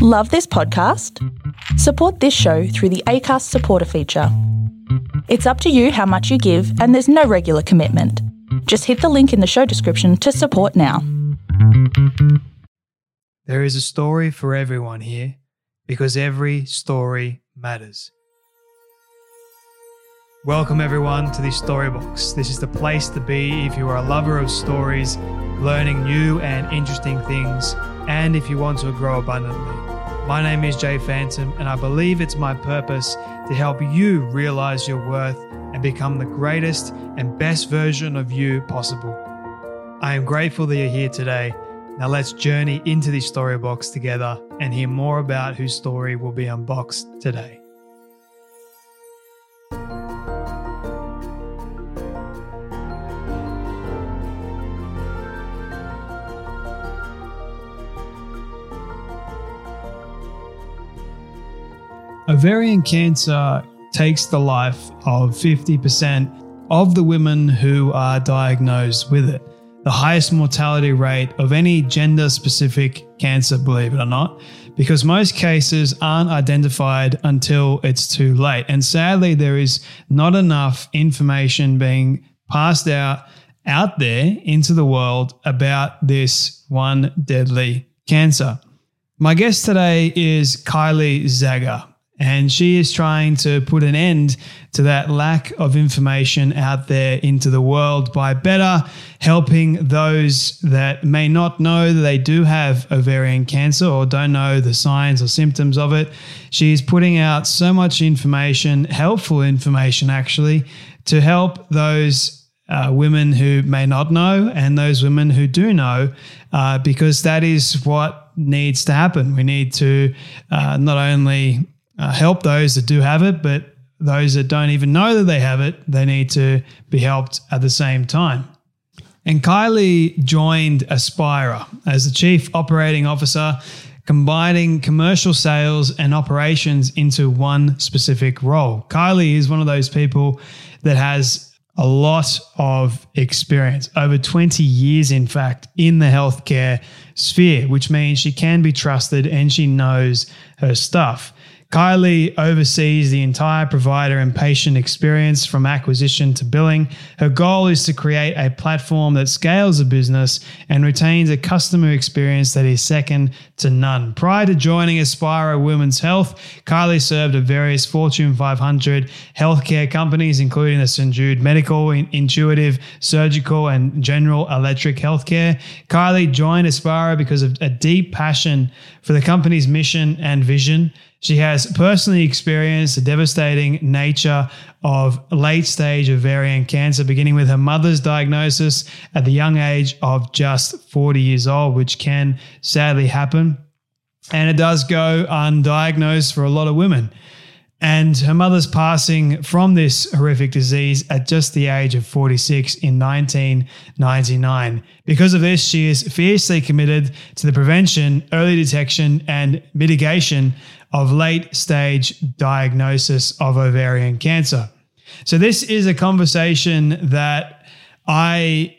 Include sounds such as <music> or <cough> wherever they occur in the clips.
Love this podcast? Support this show through the ACAST supporter feature. It's up to you how much you give, and there's no regular commitment. Just hit the link in the show description to support now. There is a story for everyone here because every story matters. Welcome, everyone, to this Storybox. This is the place to be if you are a lover of stories, learning new and interesting things, and if you want to grow abundantly. My name is Jay Phantom, and I believe it's my purpose to help you realize your worth and become the greatest and best version of you possible. I am grateful that you're here today. Now let's journey into this Storybox together and hear more about whose story will be unboxed today. Ovarian cancer takes the life of 50% of the women who are diagnosed with it. The highest mortality rate of any gender specific cancer, believe it or not, because most cases aren't identified until it's too late. And sadly, there is not enough information being passed out out there into the world about this one deadly cancer. My guest today is Kaile Zagger. And she is trying to put an end to that lack of information out there into the world by better helping those that may not know that they do have ovarian cancer or don't know the signs or symptoms of it. She is putting out so much information, helpful information actually, to help those uh, women who may not know and those women who do know, uh, because that is what needs to happen. We need to uh, not only uh, help those that do have it, but those that don't even know that they have it, they need to be helped at the same time. And Kaile joined Aspira as the chief operating officer, combining commercial sales and operations into one specific role. Kaile is one of those people that has a lot of experience, over 20 years, in fact, in the healthcare sphere, which means she can be trusted and she knows her stuff. Kaile oversees the entire provider and patient experience from acquisition to billing. Her goal is to create a platform that scales a business and retains a customer experience that is second to none. Prior to joining Aspira Women's Health, Kaile served at various Fortune 500 healthcare companies, including the St. Jude Medical, Intuitive Surgical, and General Electric Healthcare. Kaile joined Aspira because of a deep passion for the company's mission and vision. She has personally experienced the devastating nature of late stage ovarian cancer, beginning with her mother's diagnosis at the young age of just 40 years old, which can sadly happen. And it does go undiagnosed for a lot of women. And her mother's passing from this horrific disease at just the age of 46 in 1999. Because of this, she is fiercely committed to the prevention, early detection, and mitigation of late stage diagnosis of ovarian cancer. So, this is a conversation that I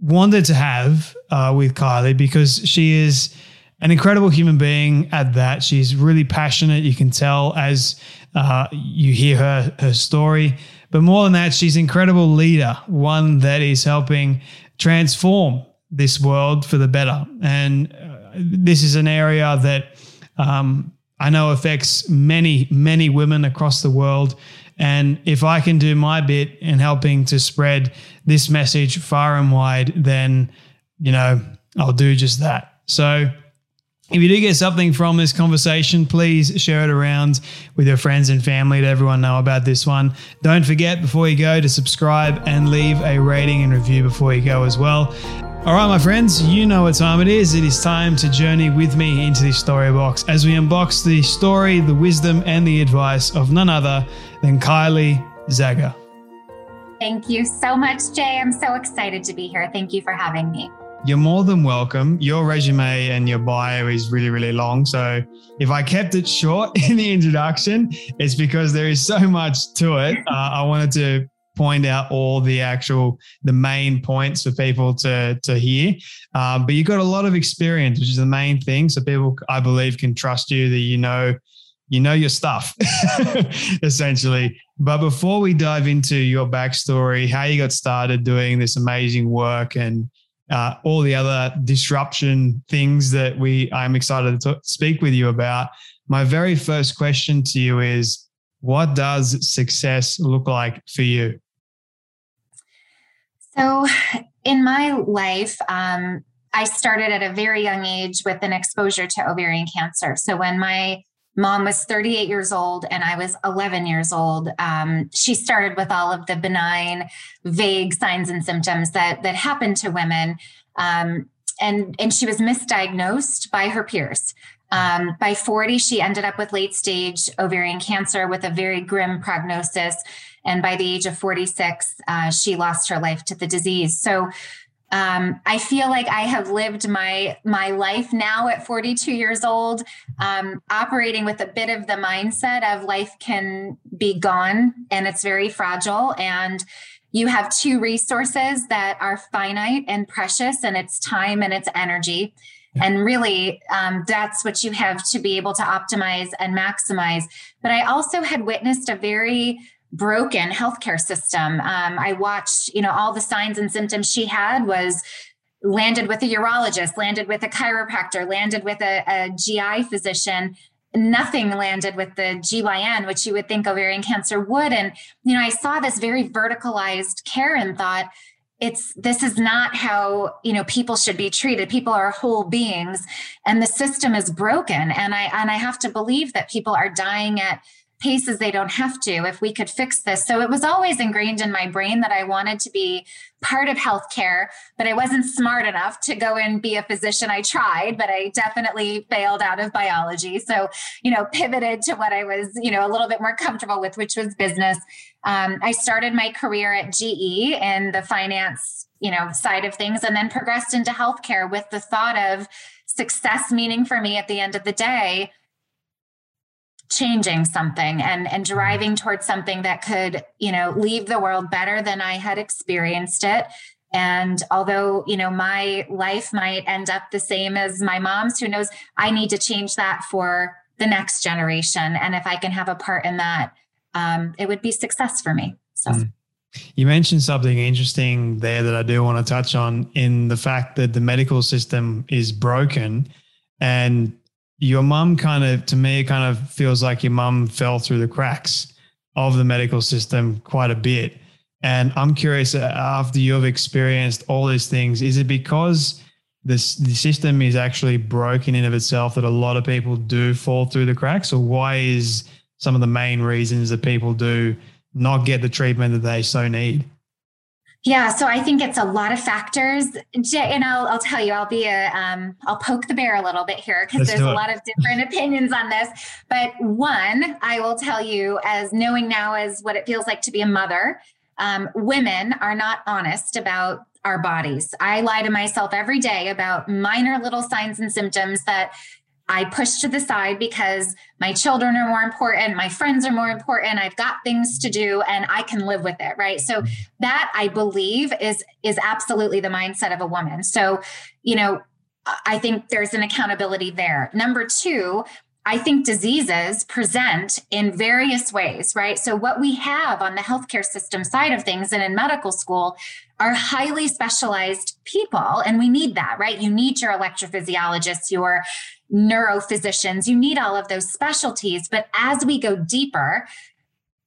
wanted to have uh, with Kaile because she is an incredible human being at that. She's really passionate. You can tell as uh, you hear her, her story. But more than that, she's an incredible leader, one that is helping transform this world for the better. And uh, this is an area that um, I know affects many, many women across the world. And if I can do my bit in helping to spread this message far and wide, then, you know, I'll do just that. So, if you do get something from this conversation, please share it around with your friends and family. Let everyone know about this one. Don't forget before you go to subscribe and leave a rating and review before you go as well. All right, my friends, you know what time it is. It is time to journey with me into this story box as we unbox the story, the wisdom, and the advice of none other than Kaile Zagger. Thank you so much, Jay. I'm so excited to be here. Thank you for having me. You're more than welcome. Your resume and your bio is really, really long. So if I kept it short <laughs> in the introduction, it's because there is so much to it. Uh, I wanted to point out all the actual the main points for people to to hear. Um, but you've got a lot of experience, which is the main thing. So people, I believe, can trust you that you know you know your stuff, <laughs> essentially. But before we dive into your backstory, how you got started doing this amazing work, and uh, all the other disruption things that we I'm excited to speak with you about. My very first question to you is, what does success look like for you? So, in my life, um, I started at a very young age with an exposure to ovarian cancer. So, when my mom was 38 years old and I was 11 years old, um, she started with all of the benign, vague signs and symptoms that that happen to women. Um, and, and she was misdiagnosed by her peers. Um, by 40, she ended up with late stage ovarian cancer with a very grim prognosis. And by the age of 46, uh, she lost her life to the disease. So um, I feel like I have lived my my life now at 42 years old, um, operating with a bit of the mindset of life can be gone and it's very fragile. And you have two resources that are finite and precious, and it's time and it's energy. And really, um, that's what you have to be able to optimize and maximize. But I also had witnessed a very broken healthcare system. Um, I watched, you know, all the signs and symptoms she had was landed with a urologist, landed with a chiropractor, landed with a, a GI physician. Nothing landed with the GYN, which you would think ovarian cancer would. And, you know, I saw this very verticalized care and thought, it's this is not how you know people should be treated people are whole beings and the system is broken and i and i have to believe that people are dying at paces they don't have to if we could fix this. So it was always ingrained in my brain that i wanted to be part of healthcare but i wasn't smart enough to go and be a physician. I tried but i definitely failed out of biology. So you know pivoted to what i was you know a little bit more comfortable with which was business. Um, i started my career at ge in the finance you know side of things and then progressed into healthcare with the thought of success meaning for me at the end of the day changing something and and driving towards something that could you know leave the world better than i had experienced it and although you know my life might end up the same as my mom's who knows i need to change that for the next generation and if i can have a part in that um, it would be success for me so mm. You mentioned something interesting there that I do want to touch on in the fact that the medical system is broken. And your mum kind of, to me, kind of feels like your mum fell through the cracks of the medical system quite a bit. And I'm curious, uh, after you've experienced all these things, is it because this the system is actually broken in of itself that a lot of people do fall through the cracks, or why is some of the main reasons that people do not get the treatment that they so need? Yeah, so I think it's a lot of factors, and I'll, I'll tell you, I'll be a, um, I'll poke the bear a little bit here because there's a lot of different opinions on this. But one, I will tell you, as knowing now as what it feels like to be a mother, um, women are not honest about our bodies. I lie to myself every day about minor little signs and symptoms that I push to the side because my children are more important, my friends are more important, I've got things to do and I can live with it, right? So that I believe is is absolutely the mindset of a woman. So, you know, I think there's an accountability there. Number 2, I think diseases present in various ways, right? So, what we have on the healthcare system side of things and in medical school are highly specialized people, and we need that, right? You need your electrophysiologists, your neurophysicians, you need all of those specialties. But as we go deeper,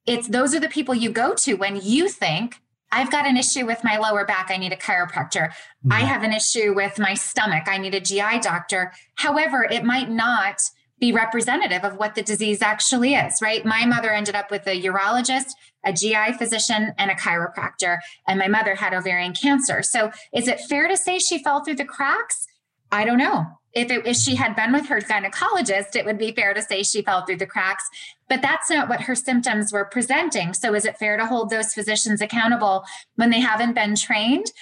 it's those are the people you go to when you think, I've got an issue with my lower back. I need a chiropractor. Mm-hmm. I have an issue with my stomach. I need a GI doctor. However, it might not be representative of what the disease actually is, right? My mother ended up with a urologist, a GI physician, and a chiropractor, and my mother had ovarian cancer. So, is it fair to say she fell through the cracks? I don't know if, it, if she had been with her gynecologist, it would be fair to say she fell through the cracks. But that's not what her symptoms were presenting. So is it fair to hold those physicians accountable when they haven't been trained?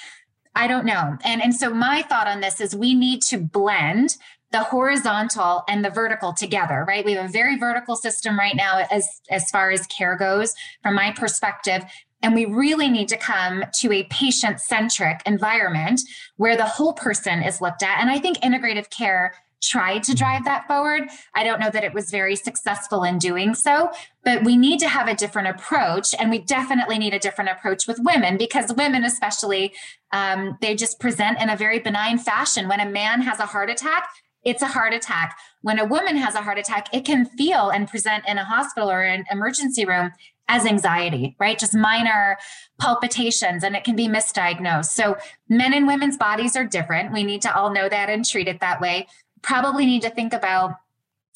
I don't know. And, and so my thought on this is we need to blend the horizontal and the vertical together, right? We have a very vertical system right now as, as far as care goes, from my perspective. And we really need to come to a patient centric environment where the whole person is looked at. And I think integrative care tried to drive that forward. I don't know that it was very successful in doing so, but we need to have a different approach. And we definitely need a different approach with women because women, especially, um, they just present in a very benign fashion. When a man has a heart attack, it's a heart attack. When a woman has a heart attack, it can feel and present in a hospital or an emergency room as anxiety, right? Just minor palpitations and it can be misdiagnosed. So men and women's bodies are different. We need to all know that and treat it that way probably need to think about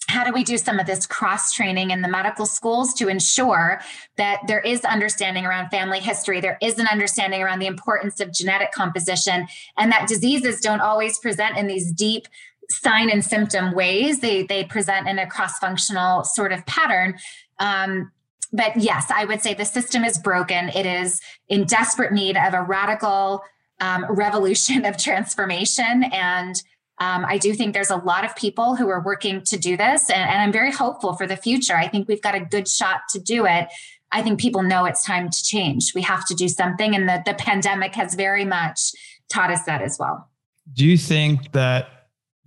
how do we do some of this cross training in the medical schools to ensure that there is understanding around family history there is an understanding around the importance of genetic composition and that diseases don't always present in these deep sign and symptom ways they they present in a cross functional sort of pattern um, but yes i would say the system is broken it is in desperate need of a radical um, revolution of transformation and um, I do think there's a lot of people who are working to do this, and, and I'm very hopeful for the future. I think we've got a good shot to do it. I think people know it's time to change. We have to do something, and the, the pandemic has very much taught us that as well. Do you think that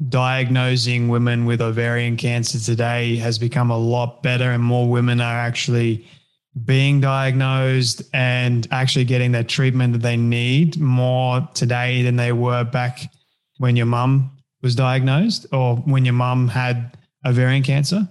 diagnosing women with ovarian cancer today has become a lot better and more women are actually being diagnosed and actually getting that treatment that they need more today than they were back when your mum was diagnosed or when your mum had ovarian cancer?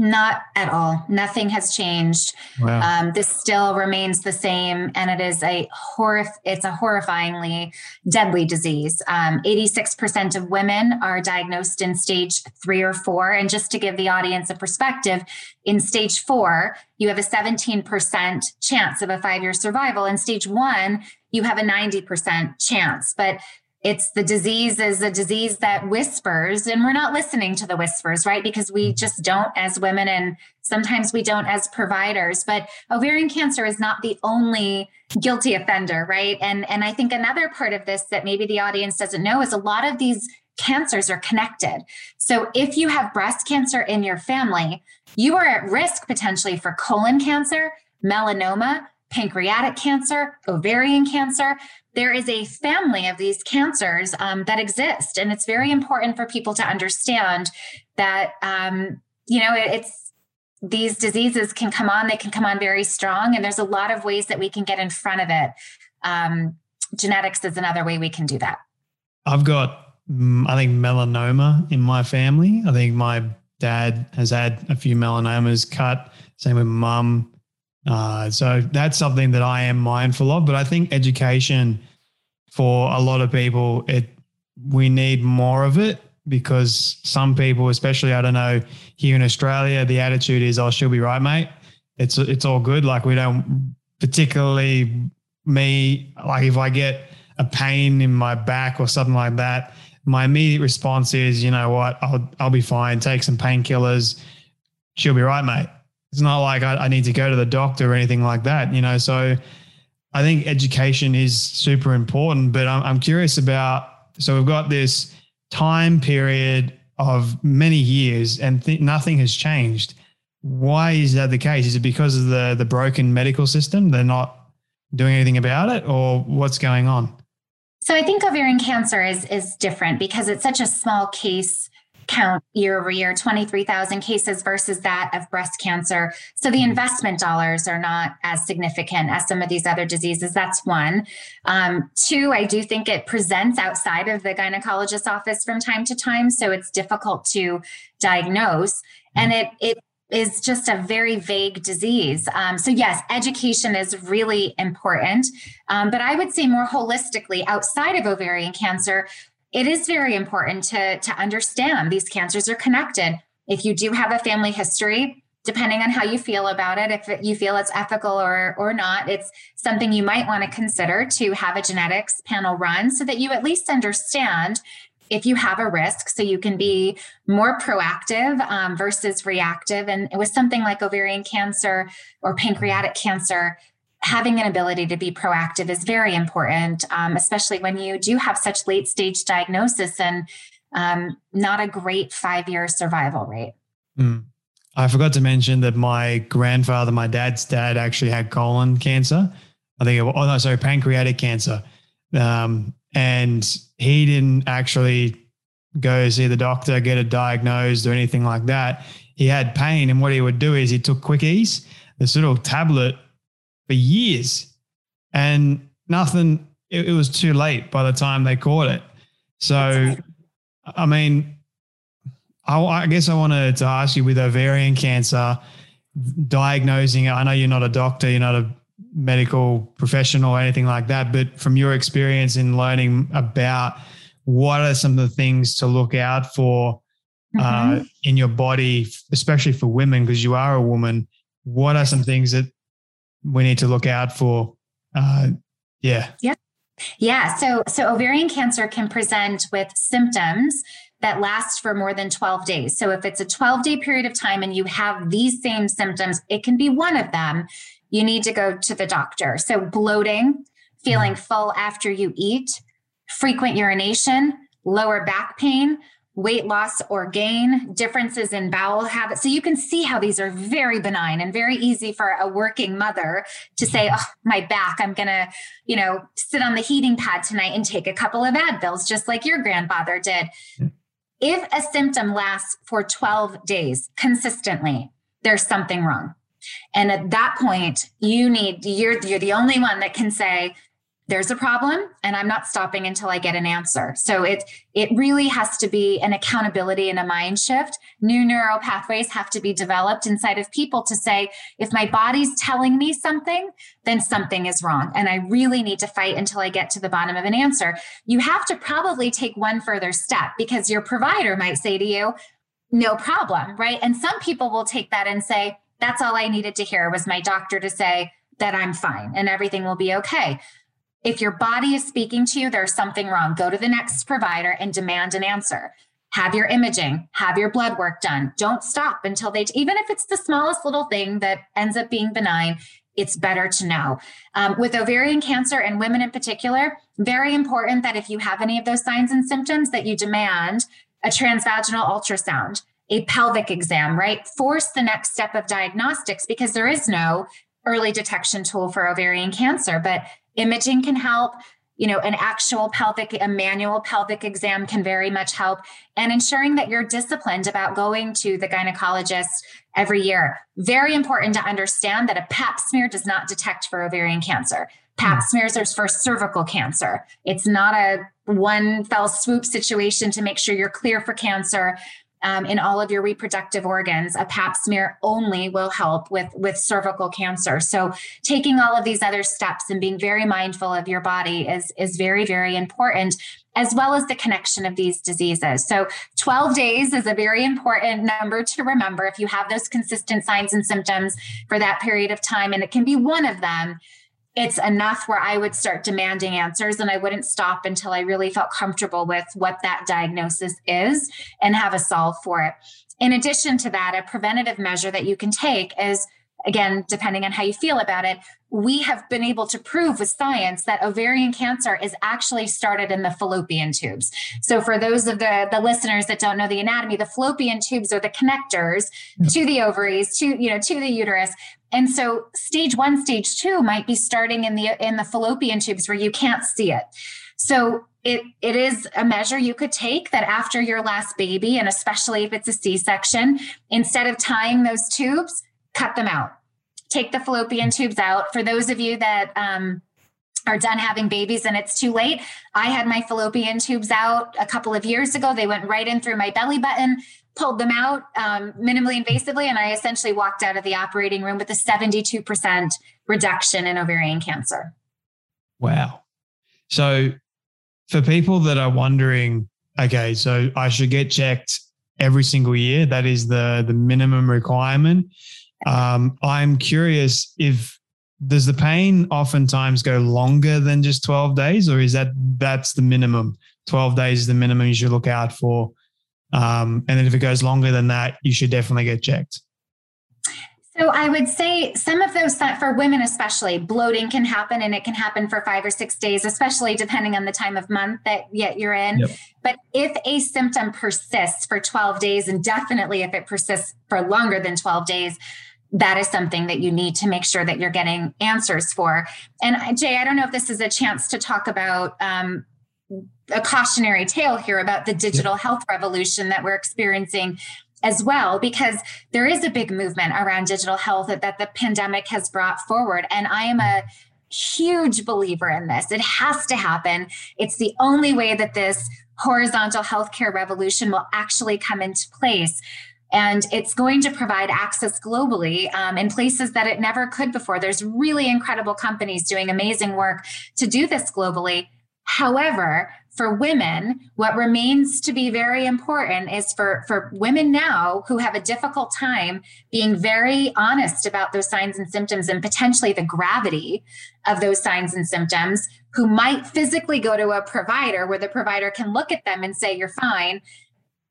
Not at all. Nothing has changed. Wow. Um, this still remains the same, and it is a horrif- It's a horrifyingly deadly disease. Um, 86% of women are diagnosed in stage three or four. And just to give the audience a perspective, in stage four, you have a 17% chance of a five-year survival. In stage one, you have a 90% chance. But it's the disease is a disease that whispers and we're not listening to the whispers right? Because we mm-hmm. just don't as women and sometimes we don't as providers. But ovarian cancer is not the only guilty offender right? And and i think another part of this that maybe the audience doesn't know is a lot of these cancers are connected. So if you have breast cancer in your family you are at risk potentially for colon cancer melanoma pancreatic cancer, ovarian cancer. There is a family of these cancers um, that exist. And it's very important for people to understand that, um, you know, it, it's these diseases can come on, they can come on very strong. And there's a lot of ways that we can get in front of it. Um, genetics is another way we can do that. I've got, mm, I think, melanoma in my family. I think my dad has had a few melanomas cut. Same with mum. Uh, so that's something that I am mindful of. But I think education for a lot of people, it we need more of it because some people, especially I don't know here in Australia, the attitude is, "Oh, she'll be right, mate. It's it's all good." Like we don't particularly me like if I get a pain in my back or something like that, my immediate response is, you know what, I'll I'll be fine. Take some painkillers. She'll be right, mate. It's not like I, I need to go to the doctor or anything like that, you know. So I think education is super important, but I'm, I'm curious about. So we've got this time period of many years, and th- nothing has changed. Why is that the case? Is it because of the the broken medical system? They're not doing anything about it, or what's going on? So I think ovarian cancer is is different because it's such a small case count year over year 23,000 cases versus that of breast cancer. So the investment dollars are not as significant as some of these other diseases. That's one. Um, two, I do think it presents outside of the gynecologist's office from time to time. So it's difficult to diagnose. And it, it is just a very vague disease. Um, so, yes, education is really important. Um, but I would say more holistically, outside of ovarian cancer, it is very important to, to understand these cancers are connected. If you do have a family history, depending on how you feel about it, if you feel it's ethical or, or not, it's something you might want to consider to have a genetics panel run so that you at least understand if you have a risk so you can be more proactive um, versus reactive. And with something like ovarian cancer or pancreatic cancer, having an ability to be proactive is very important, um, especially when you do have such late stage diagnosis. And um, not a great five year survival rate. Mm. I forgot to mention that my grandfather, my dad's dad, actually had colon cancer. I think, it, was oh no, sorry, pancreatic cancer. Um, and he didn't actually go see the doctor, get it diagnosed or anything like that. He had pain. And what he would do is he took Quick-Eze, this little tablet, for years. And nothing, it, it was too late by the time they caught it. So, I mean, I, I guess I wanted to ask you with ovarian cancer, diagnosing it. I know you're not a doctor, you're not a medical professional or anything like that, but from your experience in learning about what are some of the things to look out for uh, mm-hmm. uh, in your body, especially for women, because you are a woman, what are some things that we need to look out for? Uh, yeah. Yeah. Yeah. So, so ovarian cancer can present with symptoms that last for more than 12 days. So if it's a 12 day period of time and you have these same symptoms, it can be one of them. You need to go to the doctor. So bloating, feeling mm-hmm. full after you eat, frequent urination, lower back pain, weight loss or gain, differences in bowel habits. So you can see how these are very benign and very easy for a working mother to say, oh, my back, I'm going to, you know, sit on the heating pad tonight and take a couple of Advils, just like your grandfather did. If a symptom lasts for 12 days consistently, there's something wrong. And at that point, you need, you're, you're the only one that can say, there's a problem and i'm not stopping until i get an answer. So it it really has to be an accountability and a mind shift. New neural pathways have to be developed inside of people to say if my body's telling me something then something is wrong. And i really need to fight until i get to the bottom of an answer. You have to probably take one further step because your provider might say to you no problem right? And some people will take that and say that's all i needed to hear was my doctor to say that I'm fine and everything will be okay. If your body is speaking to you, there's something wrong. Go to the next provider and demand an answer. Have your imaging, have your blood work done. Don't stop until they, even if it's the smallest little thing that ends up being benign, it's better to know. Um, with ovarian cancer and women in particular, very important that if you have any of those signs and symptoms, that you demand a transvaginal ultrasound, a pelvic exam, right? Force the next step of diagnostics because there is no early detection tool for ovarian cancer. But imaging can help you know an actual pelvic a manual pelvic exam can very much help and ensuring that you're disciplined about going to the gynecologist every year. Very important to understand that a pap smear does not detect for ovarian cancer. Pap hmm. smears are for cervical cancer. It's not a one fell swoop situation to make sure you're clear for cancer um, in all of your reproductive organs. A pap smear only will help with, with cervical cancer. So taking all of these other steps and being very mindful of your body is, is very, very important as well as the connection of these diseases. So 12 days is a very important number to remember if you have those consistent signs and symptoms for that period of time, and it can be one of them it's enough where I would start demanding answers and I wouldn't stop until I really felt comfortable with what that diagnosis is and have a solve for it. In addition to that, a preventative measure that you can take is again, depending on how you feel about it, we have been able to prove with science that ovarian cancer is actually started in the fallopian tubes. So, for those of the, the listeners that don't know the anatomy, the fallopian tubes are the connectors hmm. to the ovaries, to you know, to the uterus. And so stage one, stage two might be starting in the in the fallopian tubes where you can't see it. So it it is a measure you could take that after your last baby, and especially if it's a C-section, instead of tying those tubes, cut them out. Take the fallopian tubes out. For those of you that um, are done having babies and it's too late. I had my fallopian tubes out a couple of years ago. They went right in through my belly button pulled them out um, minimally invasively, and I essentially walked out of the operating room with a 72% reduction in ovarian cancer. Wow. So, for people that are wondering, okay, so I should get checked every single year. That is the the minimum requirement. Um, I'm curious if does the pain oftentimes go longer than just 12 days, or is that that's the minimum? 12 days is the minimum you should look out for um, and then if it goes longer than that, you should definitely get checked. So I would say some of those for women especially bloating can happen and it can happen for 5 or 6 days especially depending on the time of month that yet you're in. Yep. But if a symptom persists for 12 days and definitely if it persists for longer than 12 days that is something that you need to make sure that you're getting answers for. And Jay, I don't know if this is a chance to talk about um, a cautionary tale here about the digital health revolution that we're experiencing as well because there is a big movement around digital health that, that the pandemic has brought forward. And i am a huge believer in this. It has to happen. It's the only way that this horizontal healthcare revolution will actually come into place. And it's going to provide access globally um, in places that it never could before. There's really incredible companies doing amazing work to do this globally however for women, what remains to be very important is for, for women now who have a difficult time being very honest about those signs and symptoms and potentially the gravity of those signs and symptoms, who might physically go to a provider where the provider can look at them and say, You're fine.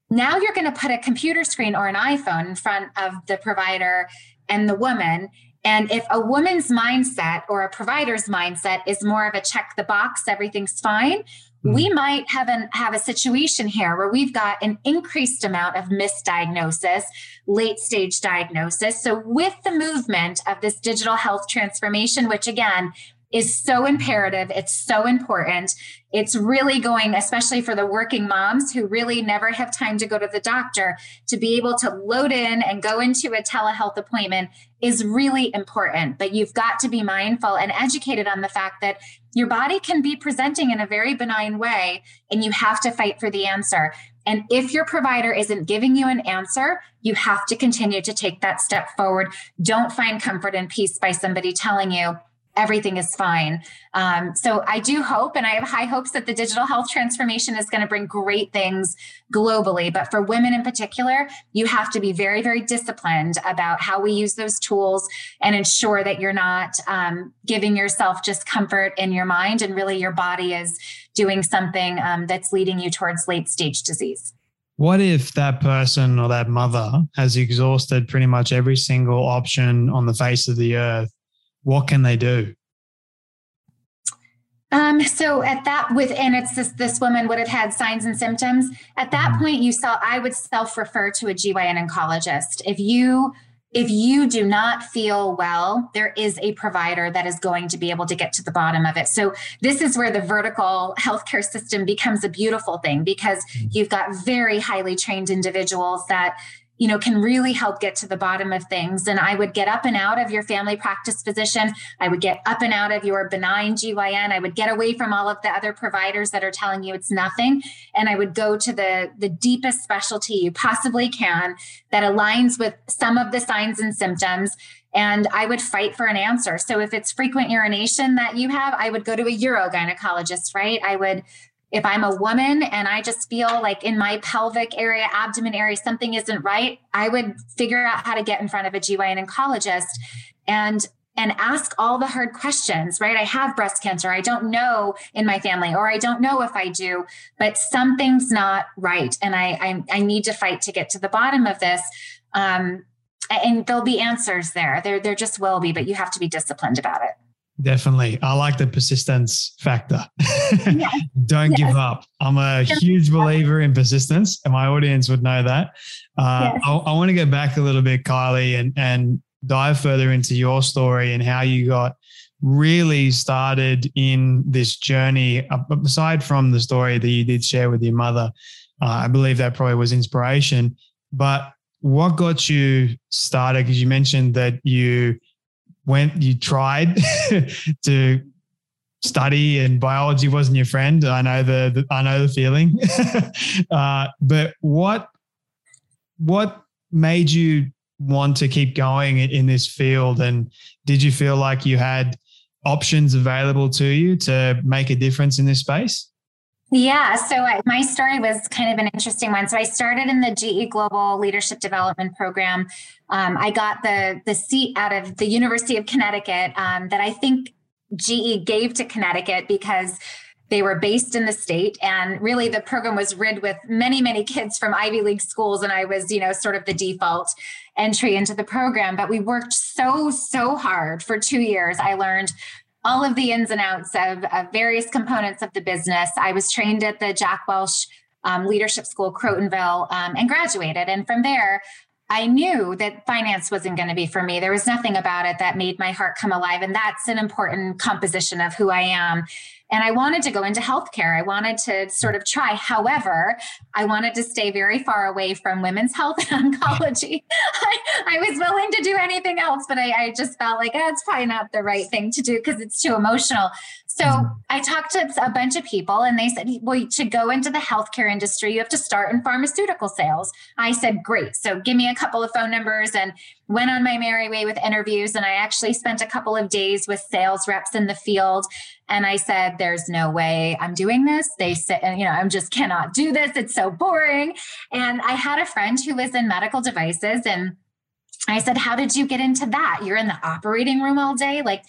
Now you're going to put a computer screen or an iPhone in front of the provider and the woman. And if a woman's mindset or a provider's mindset is more of a check the box, everything's fine, we hmm. might have an have a situation here where we've got an increased amount of misdiagnosis late stage diagnosis so with the movement of this digital health transformation which again is so imperative. It's so important. It's really going, especially for the working moms who really never have time to go to the doctor, to be able to load in and go into a telehealth appointment is really important. But you've got to be mindful and educated on the fact that your body can be presenting in a very benign way, and you have to fight for the answer. And if your provider isn't giving you an answer, you have to continue to take that step forward. Don't find comfort and peace by somebody telling you, everything is fine. Um, so I do hope, and I have high hopes that the digital health transformation is going to bring great things globally. But for women in particular, you have to be very, very disciplined about how we use those tools and ensure that you're not um, giving yourself just comfort in your mind and really your body is doing something um, that's leading you towards late stage disease. What if that person or that mother has exhausted pretty much every single option on the face of the earth what can they do? Um, so at that with and it's this this woman would have had signs and symptoms. At that mm-hmm. point, you saw I would self-refer to a GYN oncologist. If you if you do not feel well, there is a provider that is going to be able to get to the bottom of it. So, this is where the vertical healthcare system becomes a beautiful thing because mm-hmm. you've got very highly trained individuals that you know, can really help get to the bottom of things. And I would get up and out of your family practice physician. I would get up and out of your benign GYN. I would get away from all of the other providers that are telling you it's nothing. And I would go to the, the deepest specialty you possibly can that aligns with some of the signs and symptoms. And I would fight for an answer. So if it's frequent urination that you have, I would go to a urogynecologist, right? I would if I'm a woman and I just feel like in my pelvic area, abdomen area, something isn't right, I would figure out how to get in front of a GYN oncologist and and ask all the hard questions, right? I have breast cancer. I don't know in my family, or I don't know if I do, but something's not right. And I I, I need to fight to get to the bottom of this. Um, and there'll be answers there. There, there just will be, but you have to be disciplined about it. Definitely. I like the persistence factor. <laughs> Don't give up. I'm a huge believer in persistence, and my audience would know that. Uh, yes. I, I want to go back a little bit, Kaile, and, and dive further into your story and how you got really started in this journey. Aside from the story that you did share with your mother, uh, I believe that probably was inspiration. But what got you started? Because you mentioned that you went, you tried <laughs> to study and biology wasn't your friend. I know the, the I know the feeling. <laughs> uh, but what what made you want to keep going in this field? And did you feel like you had options available to you to make a difference in this space? Yeah, so my story was kind of an interesting one. So I started in the GE Global Leadership Development Program. Um, I got the the seat out of the University of Connecticut um, that I think GE gave to Connecticut because They were based in the state, and really the program was rid with many, many kids from Ivy League schools. And I was, you know, sort of the default entry into the program. But we worked so, so hard for two years. I learned all of the ins and outs of, of various components of the business. I was trained at the Jack Welch um, Leadership School, Crotonville, um, and graduated. And from there, I knew that finance wasn't going to be for me. There was nothing about it that made my heart come alive. And that's an important composition of who I am. And I wanted to go into healthcare. I wanted to sort of try. However, I wanted to stay very far away from women's health and <laughs> oncology. I, I, was willing to do anything else, but I, I just felt like oh, it's probably not the right thing to do because it's too emotional. So mm-hmm. I talked to a bunch of people and they said, well, to go into the healthcare industry, you have to start in pharmaceutical sales. I said, great. So give me a couple of phone numbers and went on my merry way with interviews. And I actually spent a couple of days with sales reps in the field. And I said, there's no way I'm doing this. They said, you know, I'm just cannot do this. It's so boring. And I had a friend who was in medical devices and I said, How did you get into that? You're in the operating room all day. Like,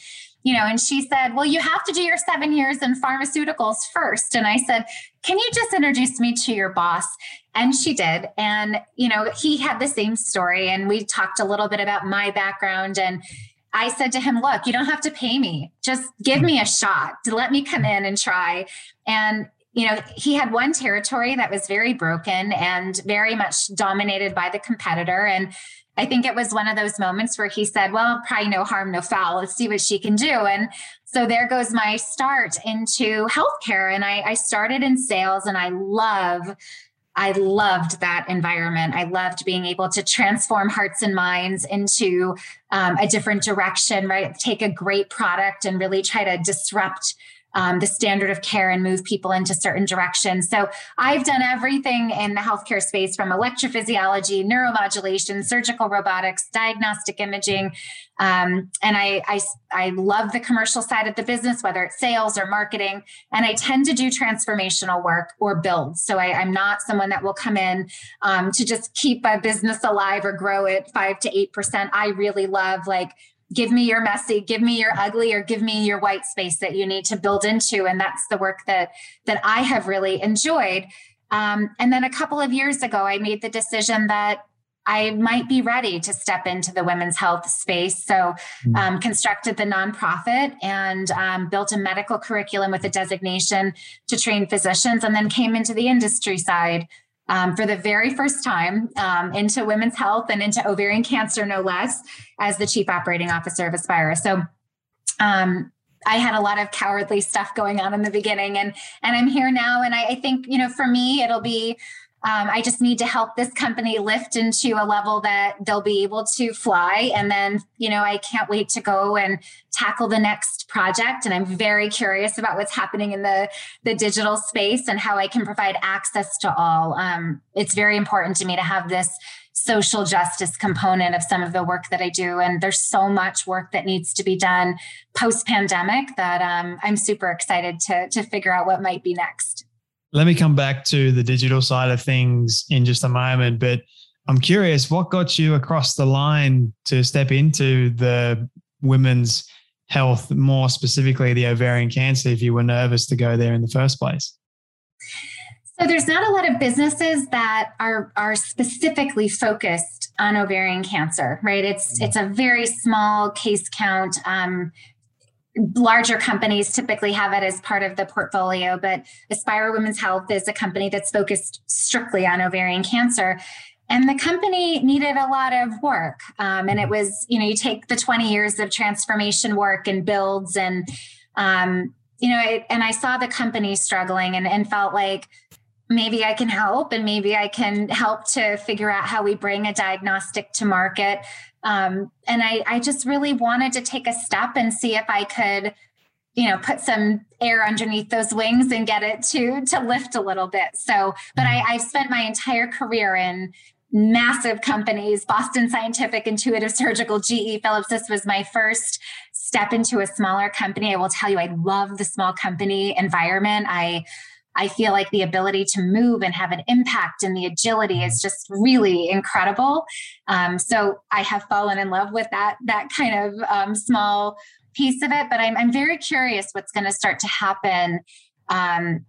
you know, and she said, Well, you have to do your seven years in pharmaceuticals first. And I said, Can you just introduce me to your boss? And she did. And, you know, he had the same story. And we talked a little bit about my background. And I said to him, Look, you don't have to pay me. Just give me a shot to let me come in and try. And you know, he had one territory that was very broken and very much dominated by the competitor. And I think it was one of those moments where he said, Well, probably no harm, no foul. Let's see what she can do. And so there goes my start into healthcare. And I, I started in sales and I love I loved that environment. I loved being able to transform hearts and minds into um, a different direction, right? Take a great product and really try to disrupt um, the standard of care and move people into certain directions. So I've done everything in the healthcare space from electrophysiology, neuromodulation, surgical robotics, diagnostic imaging. Um, and I, I, I love the commercial side of the business, whether it's sales or marketing. And I tend to do transformational work or build. So I, am not someone that will come in um, to just keep a business alive or grow it five to 8%. I really love like give me your messy give me your ugly or give me your white space that you need to build into. And that's the work that that i have really enjoyed. Um, and then a couple of years ago i made the decision that i might be ready to step into the women's health space. So hmm. um, constructed the nonprofit and um, built a medical curriculum with a designation to train physicians and then came into the industry side um, for the very first time um, into women's health and into ovarian cancer, no less, as the chief operating officer of Aspira. So, um, I had a lot of cowardly stuff going on in the beginning, and and I'm here now. And I, I think you know, for me, it'll be um, I just need to help this company lift into a level that they'll be able to fly. And then, you know, I can't wait to go and tackle the next project. And I'm very curious about what's happening in the, the digital space and how I can provide access to all. Um, it's very important to me to have this social justice component of some of the work that I do. And there's so much work that needs to be done post pandemic that um, I'm super excited to, to figure out what might be next. Let me come back to the digital side of things in just a moment, but I'm curious what got you across the line to step into the women's health, more specifically the ovarian cancer, if you were nervous to go there in the first place? So there's not a lot of businesses that are are specifically focused on ovarian cancer, right? It's mm-hmm. it's a very small case count. Um, larger companies typically have it as part of the portfolio, but Aspira Women's Health is a company that's focused strictly on ovarian cancer. And the company needed a lot of work. Um, and it was, you know, you take the 20 years of transformation work and builds and, um, you know, it, and I saw the company struggling and, and felt like maybe I can help and maybe I can help to figure out how we bring a diagnostic to market. Um, and I, I just really wanted to take a step and see if I could, you know, put some air underneath those wings and get it to to lift a little bit. So, but I, I've spent my entire career in massive companies. Boston scientific intuitive surgical ge philips this was my first step into a smaller company. I will tell you i love the small company environment. I I feel like the ability to move and have an impact and the agility is just really incredible. Um, so I have fallen in love with that that kind of um, small piece of it. But I'm I'm very curious what's going to start to happen um,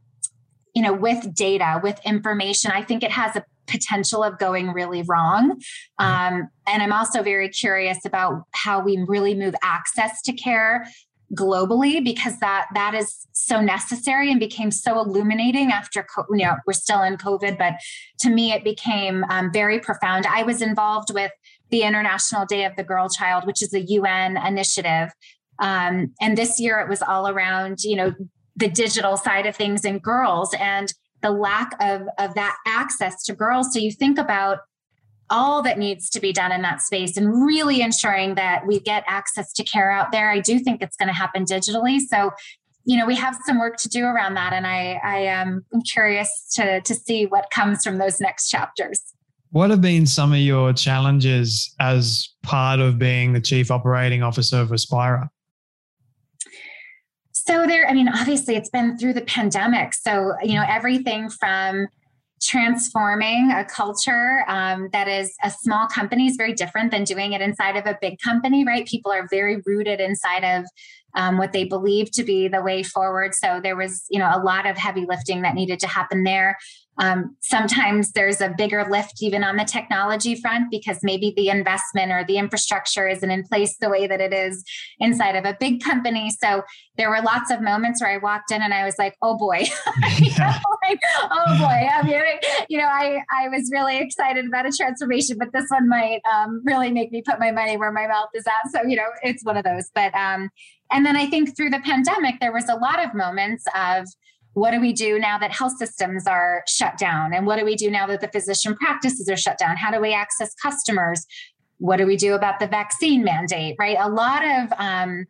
you know, with data, with information, I think it has a potential of going really wrong. Um, and I'm also very curious about how we really move access to care globally because that that is so necessary and became so illuminating after you know we're still in covid but to me it became um, very profound. I was involved with the international day of the girl child which is a un initiative. Um, and this year it was all around you know the digital side of things and girls and the lack of of that access to girls. So you think about all that needs to be done in that space and really ensuring that we get access to care out there. I do think it's going to happen digitally. So, you know, we have some work to do around that. And I, I um, am curious to, to see what comes from those next chapters. What have been some of your challenges as part of being the chief operating officer of Aspira? So there, I mean, obviously it's been through the pandemic. So, you know, everything from transforming a culture um, that is a small company is very different than doing it inside of a big company, right? People are very rooted inside of um, what they believe to be the way forward. So there was, you know, a lot of heavy lifting that needed to happen there. Um, sometimes there's a bigger lift even on the technology front because maybe the investment or the infrastructure isn't in place the way that it is inside of a big company. So there were lots of moments where I walked in and I was like, oh boy, <laughs> <laughs> yeah. like, oh boy. I mean, you know, I, I was really excited about a transformation, but this one might um, really make me put my money where my mouth is at. So, you know, it's one of those. But, um, and then I think through the pandemic, there was a lot of moments of, what do we do now that health systems are shut down? And what do we do now that the physician practices are shut down? How do we access customers? What do we do about the vaccine mandate, right? A lot of um,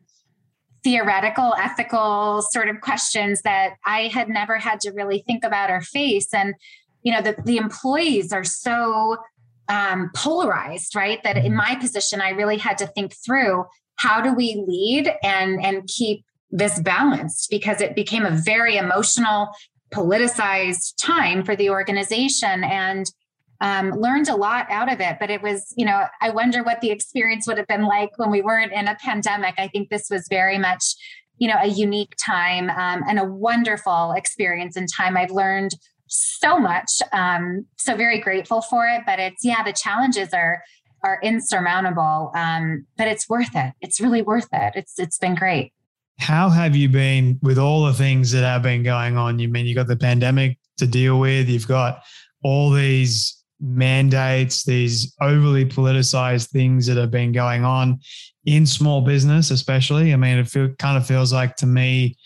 theoretical, ethical sort of questions that I had never had to really think about or face. And, you know, the, the employees are so um, polarized, right? That in my position, I really had to think through how do we lead and and keep this balanced because it became a very emotional, politicized time for the organization and um, learned a lot out of it. But it was, you know, I wonder what the experience would have been like when we weren't in a pandemic. I think this was very much, you know, a unique time um, and a wonderful experience and time. I've learned so much. Um, so very grateful for it. But it's, yeah, the challenges are are insurmountable. Um, but it's worth it. It's really worth it. It's it's been great. How have you been with all the things that have been going on? You mean you got the pandemic to deal with, you've got all these mandates, these overly politicized things that have been going on in small business, especially. I mean, it feel, kind of feels like to me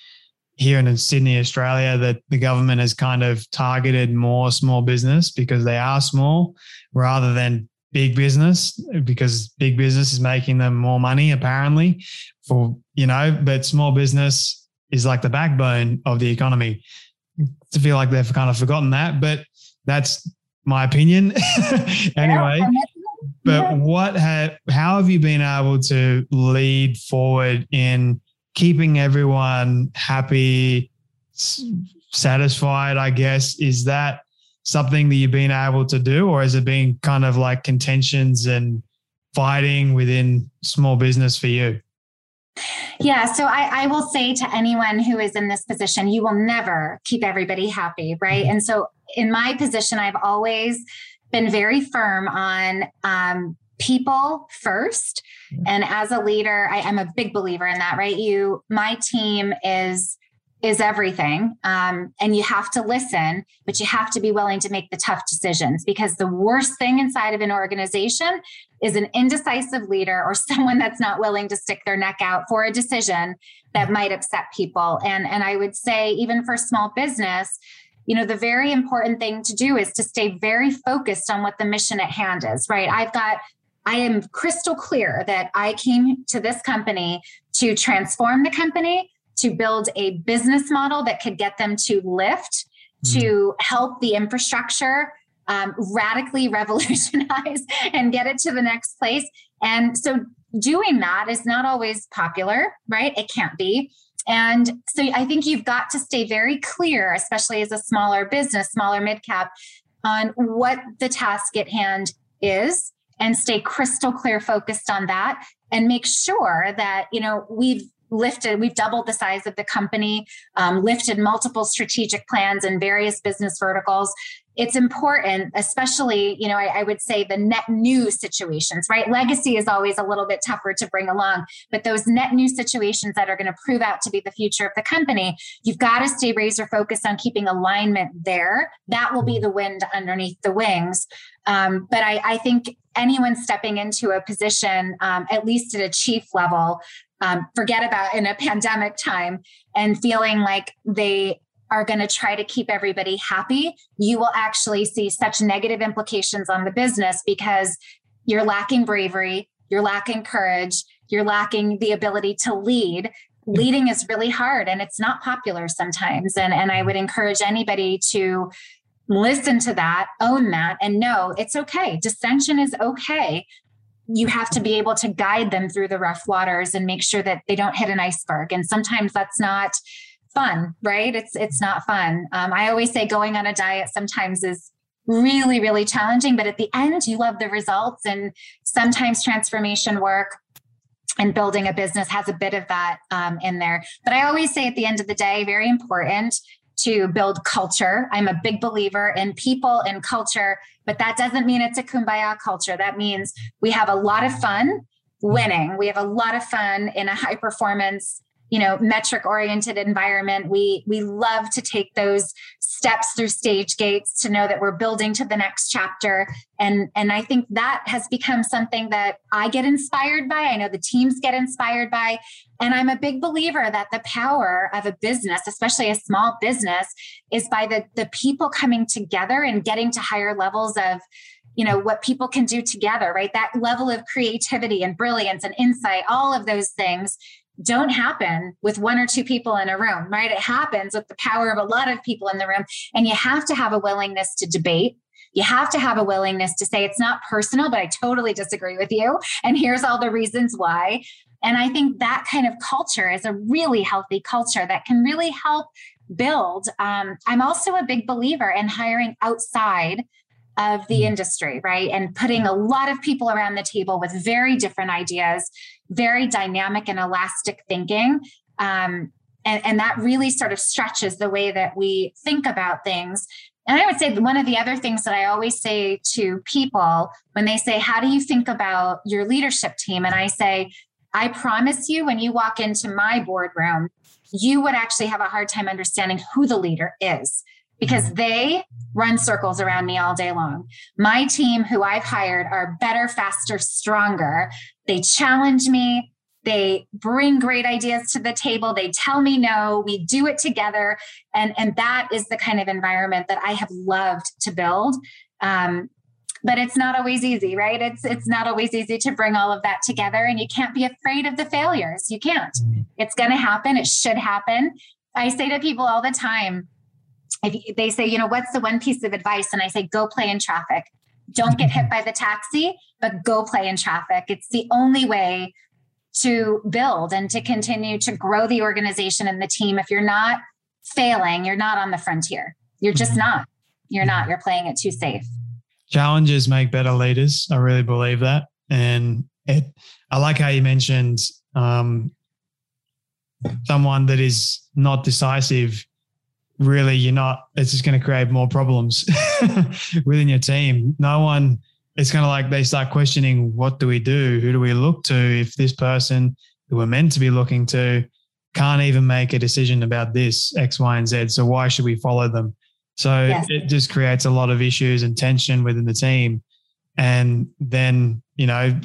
here in Sydney, Australia, that the government has kind of targeted more small business because they are small rather than big business because big business is making them more money apparently for you know but small business is like the backbone of the economy. To feel like they've kind of forgotten that but that's my opinion. <laughs> Anyway but what have how have you been able to lead forward in keeping everyone happy satisfied i guess? Is that something that you've been able to do, or has it been kind of like contentions and fighting within small business for you? Yeah, so I, I, will say to anyone who is in this position, you will never keep everybody happy, right? Mm-hmm. And so in my position, I've always been very firm on um, people first. And as a leader, I am a big believer in that, right? You, my team is is everything. Um, and you have to listen, but you have to be willing to make the tough decisions because the worst thing inside of an organization is an indecisive leader or <laughs> someone that's not willing to stick their neck out for a decision that might upset people. And, and I would say, even for small business, you know, the very important thing to do is to stay very focused on what the mission at hand is, right? I've got I am crystal clear that I came to this company to transform the company to build a business model that could get them to lift, mm. to help the infrastructure um, radically <laughs> revolutionize and get it to the next place. And so doing that is not always popular, right? It can't be. And so I think you've got to stay very clear, especially as a smaller business, smaller mid cap, on what the task at hand is and stay crystal clear focused on that and make sure that you know we've lifted, we've doubled the size of the company, um, lifted multiple strategic plans in various business verticals it's important, especially, you know, I, I, would say the net new situations, right? Legacy is always a little bit tougher to bring along, but those net new situations that are going to prove out to be the future of the company, you've got to stay razor focused on keeping alignment there. That will be the wind underneath the wings. Um, but I, I, think anyone stepping into a position, um, at least at a chief level, um, forget about in a pandemic time and feeling like they are going to try to keep everybody happy, you will actually see such negative implications on the business because you're lacking bravery, you're lacking courage, you're lacking the ability to lead. Leading is really hard and it's not popular sometimes. And, and I would encourage anybody to listen to that, own that, and know it's okay. Dissension is okay. You have to be able to guide them through the rough waters and make sure that they don't hit an iceberg. And sometimes that's not fun, right? It's it's not fun. Um, I always say going on a diet sometimes is really really challenging, but at the end you love the results. And sometimes transformation work and building a business has a bit of that um, in there. But I always say at the end of the day, very important to build culture. I'm a big believer in people and culture, but that doesn't mean it's a kumbaya culture. That means we have a lot of fun winning. We have a lot of fun in a high performance you know metric oriented environment we we love to take those steps through stage gates to know that we're building to the next chapter and and i think that has become something that i get inspired by i know the teams get inspired by and i'm a big believer that the power of a business especially a small business is by the the people coming together and getting to higher levels of you know what people can do together right that level of creativity and brilliance and insight all of those things don't happen with one or two people in a room, right? It happens with the power of a lot of people in the room. And you have to have a willingness to debate. You have to have a willingness to say it's not personal, but I totally disagree with you. And here's all the reasons why. And I think that kind of culture is a really healthy culture that can really help build. Um, I'm also a big believer in hiring outside of the mm-hmm. industry, right? And putting a lot of people around the table with very different ideas, very dynamic and elastic thinking. Um, and, and that really sort of stretches the way that we think about things. And I would say one of the other things that I always say to people when they say, How do you think about your leadership team? And I say, I promise you, when you walk into my boardroom, you would actually have a hard time understanding who the leader is because mm-hmm. they run circles around me all day long. My team, who I've hired, are better, faster, stronger. They challenge me. They bring great ideas to the table. They tell me no. We do it together, and and that is the kind of environment that I have loved to build. Um, but it's not always easy, right? It's it's not always easy to bring all of that together, and you can't be afraid of the failures. You can't. Mm-hmm. It's going to happen. It should happen. I say to people all the time, if they say, you know, what's the one piece of advice? And I say, go play in traffic. Don't get hit by the taxi, but go play in traffic. It's the only way to build and to continue to grow the organization and the team. If you're not failing, you're not on the frontier. You're just mm-hmm. not. You're not. You're playing it too safe. Challenges make better leaders. I really believe that. And it, I like how you mentioned um, someone that is not decisive. Really you're not it's just going to create more problems <laughs> within your team. No one it's kind of like they start questioning what do we do? Who do we look to if this person who we're meant to be looking to can't even make a decision about this x y and z? So why should we follow them so yes. it just creates a lot of issues and tension within the team and then you know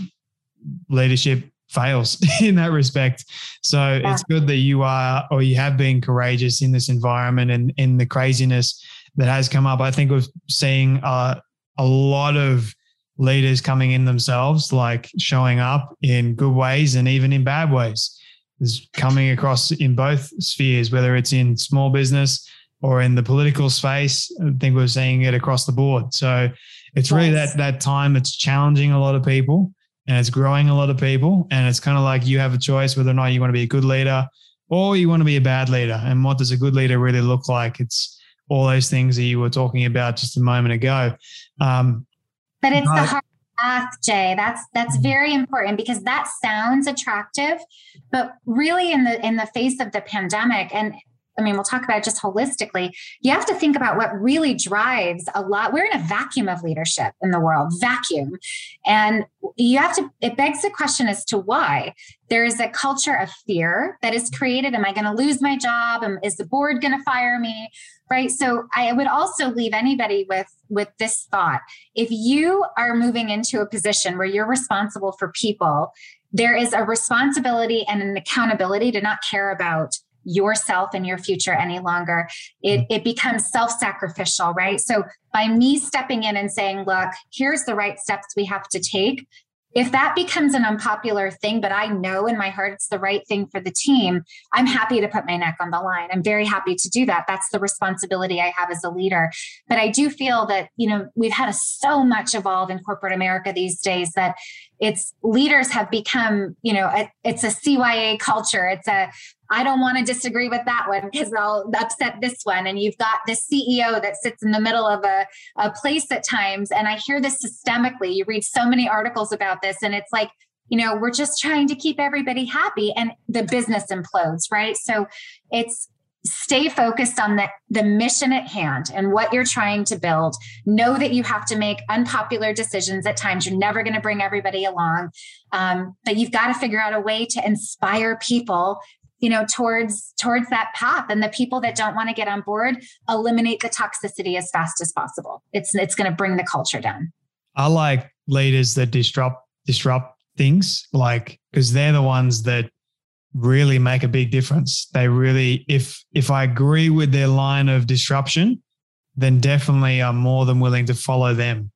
leadership fails <laughs> in that respect. So yeah. it's good that you are or you have been courageous in this environment and in the craziness that has come up. I think we're seeing uh, a lot of leaders coming in themselves, like showing up in good ways and even in bad ways. Is coming across in both spheres, whether it's in small business or in the political space. I think we're seeing it across the board. So it's really that that time. It's challenging a lot of people and it's growing a lot of people. And it's kind of like you have a choice whether or not you want to be a good leader or you want to be a bad leader. And what does a good leader really look like? It's all those things that you were talking about just a moment ago. Um, but it's but, the hard path, Jay. That's that's mm-hmm. very important because that sounds attractive, but really in the in the face of the pandemic and I mean, we'll talk about it just holistically. You have to think about what really drives a lot. We're in a vacuum of leadership in the world, vacuum. And you have to, it begs the question as to why. There is a culture of fear that is created. Am I going to lose my job? Is the board going to fire me? Right. So I would also leave anybody with with this thought. If you are moving into a position where you're responsible for people, there is a responsibility and an accountability to not care about yourself and your future any longer. It, mm-hmm. it becomes self sacrificial, right? So by me stepping in and saying, look, here's the right steps we have to take. If that becomes an unpopular thing, but I know in my heart it's the right thing for the team, I'm happy to put my neck on the line. I'm very happy to do that. That's the responsibility I have as a leader. But I do feel that, you know, we've had a, so much evolve in corporate America these days that it's leaders have become, you know, a, it's a CYA culture. It's a I don't want to disagree with that one because I'll upset this one. And you've got this CEO that sits in the middle of a, a place at times. And I hear this systemically. You read so many articles about this, and it's like, you know, we're just trying to keep everybody happy and the business implodes, right? So it's stay focused on the, the mission at hand and what you're trying to build. Know that you have to make unpopular decisions at times. You're never going to bring everybody along, um, but you've got to figure out a way to inspire people you know towards towards that path. And the people that don't want to get on board eliminate the toxicity as fast as possible. It's it's going to bring the culture down. I like leaders that disrupt disrupt things like because they're the ones that really make a big difference. They really if if i agree with their line of disruption then definitely i'm more than willing to follow them.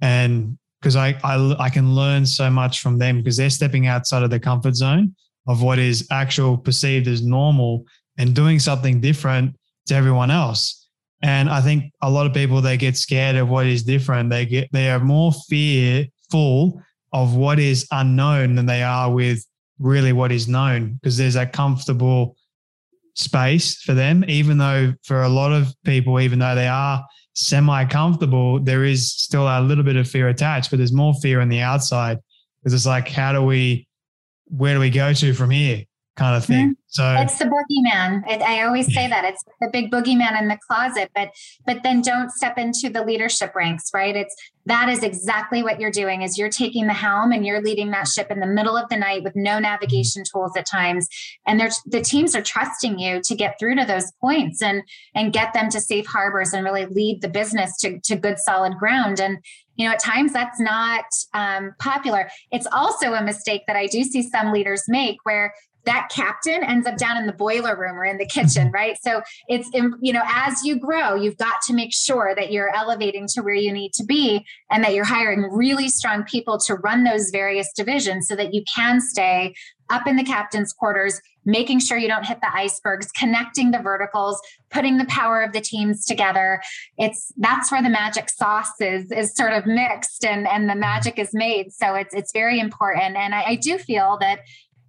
And because I, I i can learn so much from them because they're stepping outside of their comfort zone of what is actual perceived as normal and doing something different to everyone else. And I think a lot of people they get scared of what is different. They get they are more fearful of what is unknown than they are with really what is known because there's that comfortable space for them. Even though for a lot of people, even though they are semi comfortable, there is still a little bit of fear attached, but there's more fear on the outside because it's like, how do we where do we go to from here kind of thing. Mm-hmm. So it's the boogeyman. It, I always say that it's the big boogeyman in the closet, but but then don't step into the leadership ranks, right? It's that is exactly what you're doing is you're taking the helm and you're leading that ship in the middle of the night with no navigation tools at times and there's the teams are trusting you to get through to those points and and get them to safe harbors and really lead the business to, to good solid ground and you know at times that's not um, popular. It's also a mistake that i do see some leaders make where that captain ends up down in the boiler room or in the kitchen mm-hmm. right? So it's you know as you grow you've got to make sure that you're elevating to where you need to be and that you're hiring really strong people to run those various divisions so that you can stay up in the captain's quarters making sure you don't hit the icebergs connecting the verticals putting the power of the teams together. It's that's where the magic sauce is is sort of mixed and and the magic is made. So it's it's very important. And i, I do feel that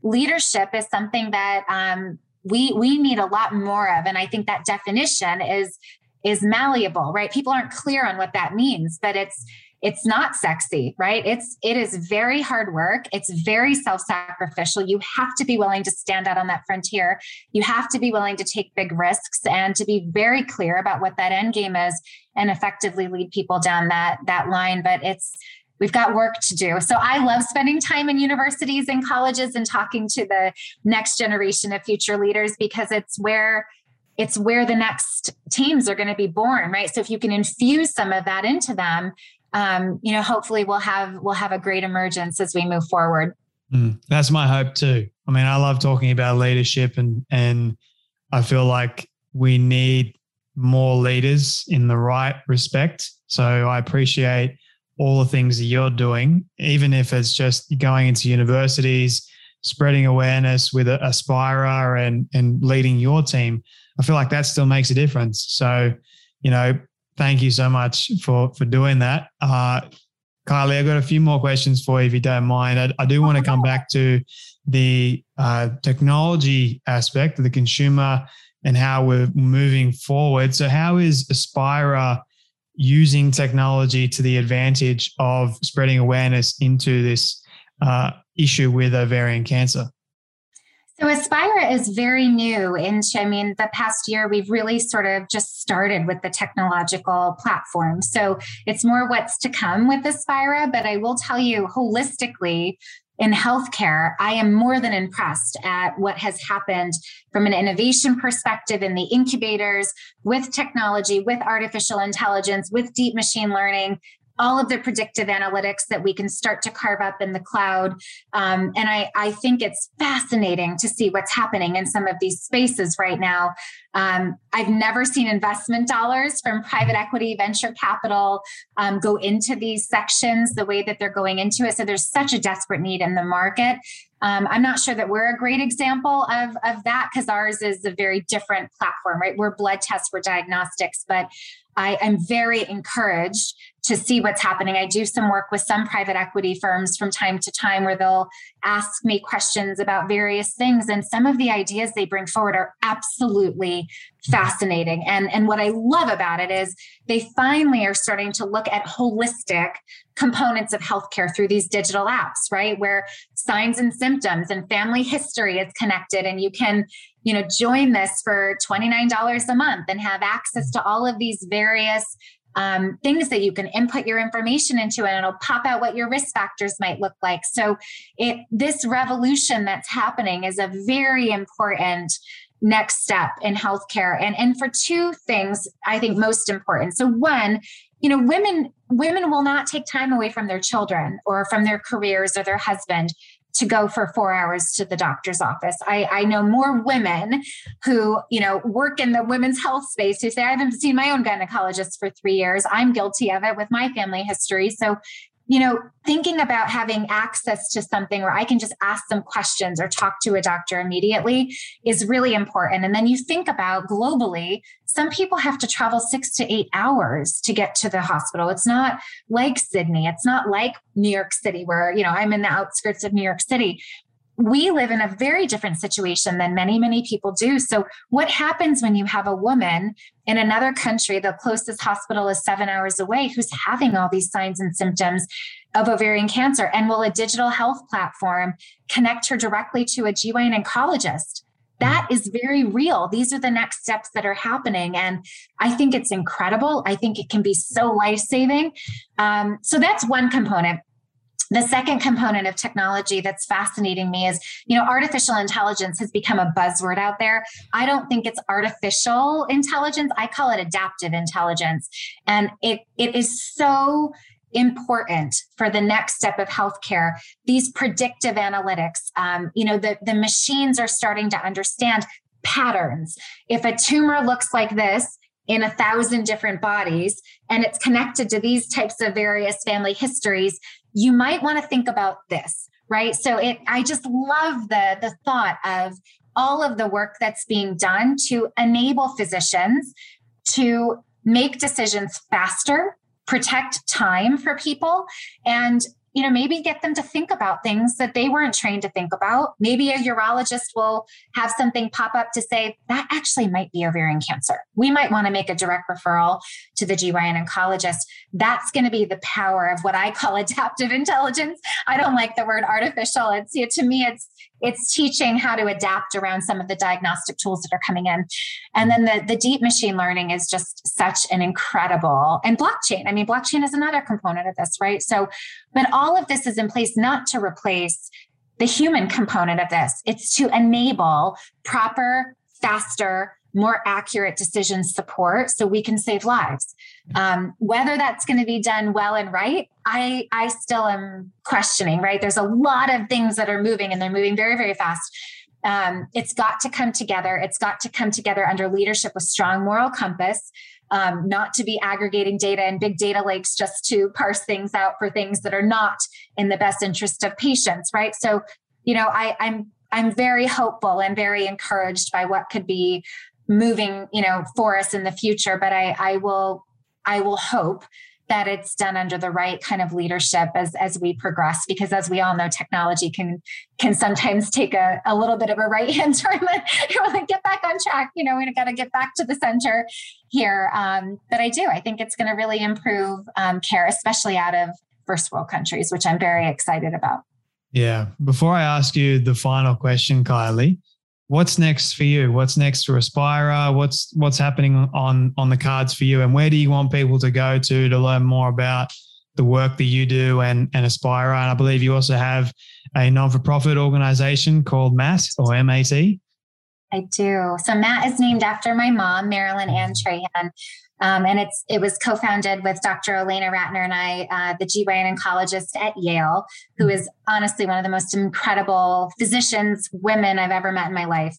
leadership is something that um, we we need a lot more of. And i think that definition is is malleable right? People aren't clear on what that means but it's it's not sexy right? It's it is very hard work. It's very self-sacrificial. You have to be willing to stand out on that frontier. You have to be willing to take big risks and to be very clear about what that end game is and effectively lead people down that that line. But it's we've got work to do. So I love spending time in universities and colleges and talking to the next generation of future leaders because it's where it's where the next teams are going to be born, right? So if you can infuse some of that into them, um, you know, hopefully we'll have we'll have a great emergence as we move forward. Mm, that's my hope too. I mean, I love talking about leadership and and I feel like we need more leaders in the right respect. So I appreciate all the things that you're doing, even if it's just going into universities, spreading awareness with Aspira and and leading your team, I feel like that still makes a difference. So, you know, thank you so much for for doing that. Uh, Kaile, I've got a few more questions for you if you don't mind. I, I do want to come back to the uh, technology aspect of the consumer and how we're moving forward. So, how is Aspira using technology to the advantage of spreading awareness into this uh, issue with ovarian cancer? So Aspira is very new into, I mean, the past year, we've really sort of just started with the technological platform. So it's more what's to come with Aspira, but I will tell you holistically, in healthcare, I am more than impressed at what has happened from an innovation perspective in the incubators with technology, with artificial intelligence, with deep machine learning, all of the predictive analytics that we can start to carve up in the cloud. Um, and I, I think it's fascinating to see what's happening in some of these spaces right now. Um, I've never seen investment dollars from private equity, venture capital um, go into these sections the way that they're going into it. So there's such a desperate need in the market. Um, I'm not sure that we're a great example of, of that because ours is a very different platform, right? We're blood tests, we're diagnostics, but I am very encouraged to see what's happening. I do some work with some private equity firms from time to time where they'll ask me questions about various things. And some of the ideas they bring forward are absolutely fascinating. And, and what I love about it is they finally are starting to look at holistic components of healthcare through these digital apps, right? Where signs and symptoms and family history is connected and you can you know join this for $29 a month and have access to all of these various um, things that you can input your information into and it'll pop out what your risk factors might look like so it this revolution that's happening is a very important next step in healthcare and and for two things i think most important so one you know women women will not take time away from their children or from their careers or their husband to go for four hours to the doctor's office. I, I know more women who, you know, work in the women's health space who say, I haven't seen my own gynecologist for three years. I'm guilty of it with my family history. So you know, thinking about having access to something where I can just ask some questions or talk to a doctor immediately is really important. And then you think about globally, some people have to travel six to eight hours to get to the hospital. It's not like Sydney, it's not like New York City, where, you know, I'm in the outskirts of New York City we live in a very different situation than many, many people do. So, what happens when you have a woman in another country, the closest hospital is seven hours away, who's having all these signs and symptoms of ovarian cancer? And will a digital health platform connect her directly to a GYN oncologist? That is very real. These are the next steps that are happening. And I think it's incredible. I think it can be so life saving. Um, so, that's one component. The second component of technology that's fascinating me is, you know, artificial intelligence has become a buzzword out there. I don't think it's artificial intelligence. I call it adaptive intelligence. And it it is so important for the next step of healthcare these predictive analytics um, you know the, the machines are starting to understand patterns if a tumor looks like this in a thousand different bodies and it's connected to these types of various family histories you might want to think about this, right? So it I just love the the thought of all of the work that's being done to enable physicians to make decisions faster, protect time for people and you know, maybe get them to think about things that they weren't trained to think about. Maybe a urologist will have something pop up to say, that actually might be ovarian cancer. We might want to make a direct referral to the GYN oncologist. That's going to be the power of what I call <laughs> adaptive intelligence. I don't like the word artificial. It's you know, to me, it's it's teaching how to adapt around some of the diagnostic tools that are coming in. And then the, the deep machine learning is just such an incredible and blockchain. I mean, blockchain is another component of this, right? So, but all of this is in place not to replace the human component of this, it's to enable proper, faster, more accurate decision support so we can save lives. Um, whether that's going to be done well and right, I I still am questioning. Right, there's a lot of things that are moving, and they're moving very very fast. Um, it's got to come together. It's got to come together under leadership with strong moral compass. Um, not to be aggregating data and big data lakes just to parse things out for things that are not in the best interest of patients, right? So, you know, I, I'm I'm very hopeful and very encouraged by what could be moving, you know, for us in the future. But I, I will, I will hope that it's done under the right kind of leadership as as we progress because as we all know technology can can sometimes take a, a little bit of a right hand <laughs> turn like get back on track you know we got to get back to the center here. Um, but i do i think it's going to really improve um, care especially out of first world countries which i'm very excited about. Yeah. Before i ask you the final question kaile what's next for you? What's next for Aspira? What's what's happening on on the cards for you? And where do you want people to go to to learn more about the work that you do and and Aspira? And I believe you also have a non-for-profit organization called MAT or MAT. I do. So MAT is named after my mom, Marilyn Ann Trahan. Um, and it's it was co-founded with Dr. Elena Ratner and I, uh, the GYN oncologist at Yale, who is honestly one of the most incredible physicians, women I've ever met in my life.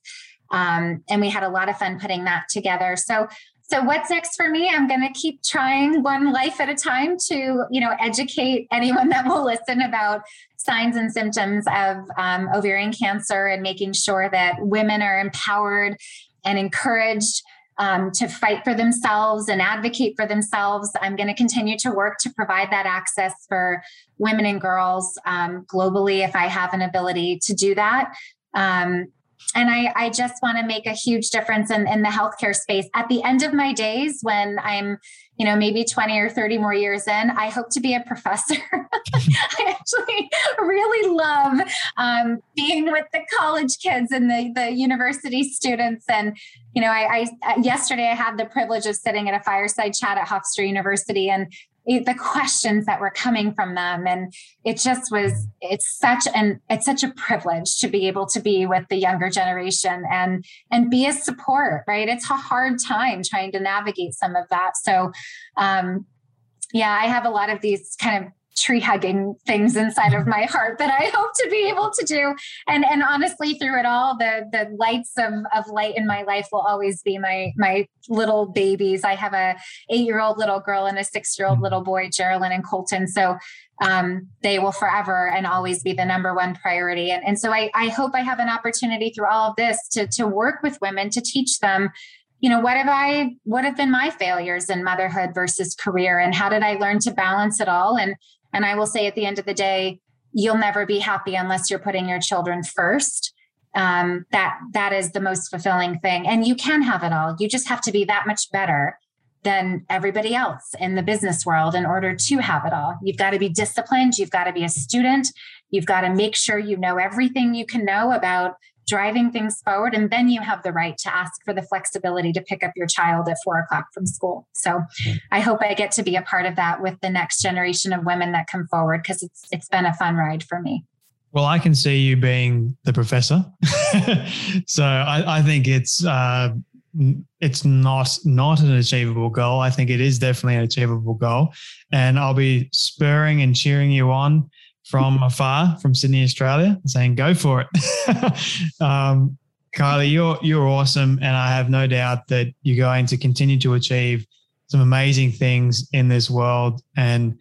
Um, and we had a lot of fun putting that together. So so what's next for me? I'm going to keep trying one life at a time to, you know, educate anyone that will listen about signs and symptoms of um, ovarian cancer and making sure that women are empowered and encouraged um, to fight for themselves and advocate for themselves. I'm going to continue to work to provide that access for women and girls um, globally if I have an ability to do that. Um, and I, I just want to make a huge difference in, in the healthcare space. At the end of my days, when I'm, you know, maybe 20 or 30 more years in, I hope to be a professor. <laughs> I actually really love um, being with the college kids and the, the university students. And, you know, I, I yesterday I had the privilege of sitting at a fireside chat at Hofstra University and the questions that were coming from them. And it just was it's such an it's such a privilege to be able to be with the younger generation and and be a support right? It's a hard time trying to navigate some of that. So um yeah i have a lot of these kind of tree hugging things inside of my heart that I <laughs> hope to be able to do. And and honestly, through it all, the the lights of of light in my life will always be my my little babies. I have a eight year old little girl and a six year old mm. little boy, Geraldine and Colton. So um, they will forever and always be the number one priority. And, and so I, I hope I have an opportunity through all of this to, to work with women to teach them you know what have i what have been my failures in motherhood versus career and how did i learn to balance it all and and I will say at the end of the day, you'll never be happy unless you're putting your children first. Um, that that is the most fulfilling thing. And you can have it all. You just have to be that much better than everybody else in the business world in order to have it all. You've got to be disciplined. You've got to be a student. You've got to make sure you know everything you can know about driving things forward. And then you have the right to ask for the flexibility to pick up your child at four o'clock from school. So I hope I get to be a part of that with the next generation of women that come forward because it's it's been a fun ride for me. Well, I can see you being the professor. <laughs> so I, I, think it's uh, it's not not an achievable goal. I think it is definitely an achievable goal, and I'll be spurring and cheering you on from afar from Sydney, Australia, saying, go for it. <laughs> um, Kaile, you're, you're awesome. And I have no doubt that you're going to continue to achieve some amazing things in this world and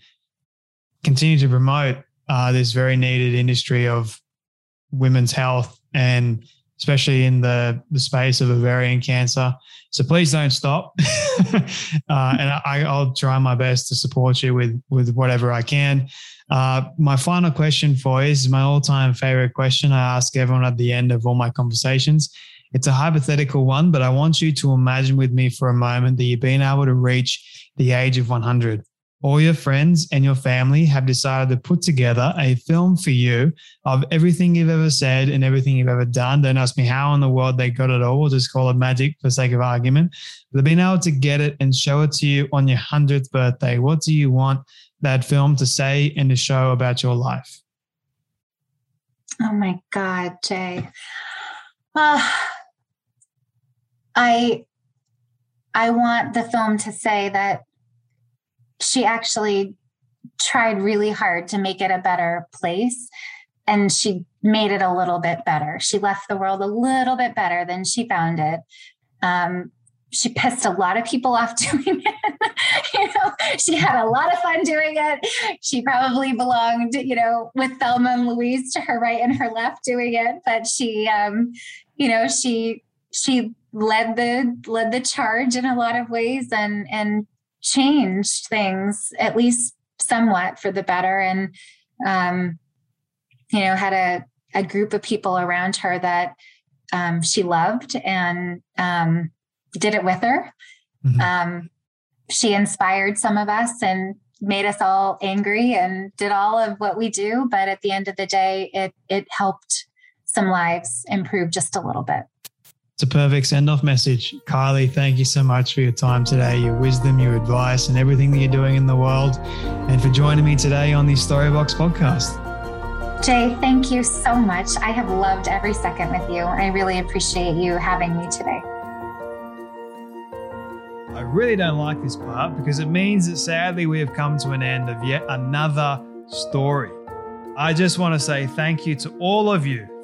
continue to promote uh, this very needed industry of women's health and especially in the, the space of ovarian cancer. So please don't stop. <laughs> uh, and I, I'll try my best to support you with, with whatever I can. Uh, my final question for you is my all time favorite question I ask everyone at the end of all my conversations. It's a hypothetical one, but I want you to imagine with me for a moment that you've been able to reach the age of 100. All your friends and your family have decided to put together a film for you of everything you've ever said and everything you've ever done. Don't ask me how in the world they got it all. We'll just call it magic for sake of argument. They've been able to get it and show it to you on your 100th birthday. What do you want that film to say and to show about your life? Oh my God, Jay. Uh, I I want the film to say that she actually tried really hard to make it a better place and she made it a little bit better. She left the world a little bit better than she found it. Um, she pissed a lot of people off <laughs> doing it. you know, she had a lot of fun doing it. She probably belonged, you know, with Thelma and Louise to her right and her left doing it. But she, um, you know, she she led the led the charge in a lot of ways, and and changed things at least somewhat for the better. And, um, you know, had a, a group of people around her that um, she loved and um, did it with her. Mm-hmm. Um, she inspired some of us and made us all angry and did all of what we do. But at the end of the day, it it helped some lives improve just a little bit. It's a perfect send off message. Kaile, thank you so much for your time today, your wisdom, your advice, and everything that you're doing in the world, and for joining me today on the Storybox podcast. Jay, thank you so much. I have loved every second with you. I really appreciate you having me today. I really don't like this part because it means that sadly we have come to an end of yet another story. I just want to say thank you to all of you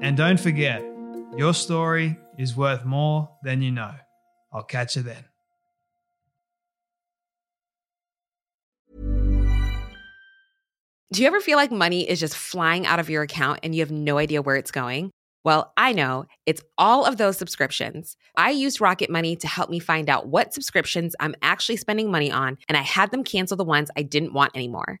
and don't forget, your story is worth more than you know. I'll catch you then. Do you ever feel like money is just flying out of your account and you have no idea where it's going? Well, I know it's all of those subscriptions. I used Rocket Money to help me find out what subscriptions I'm actually spending money on, and I had them cancel the ones I didn't want anymore.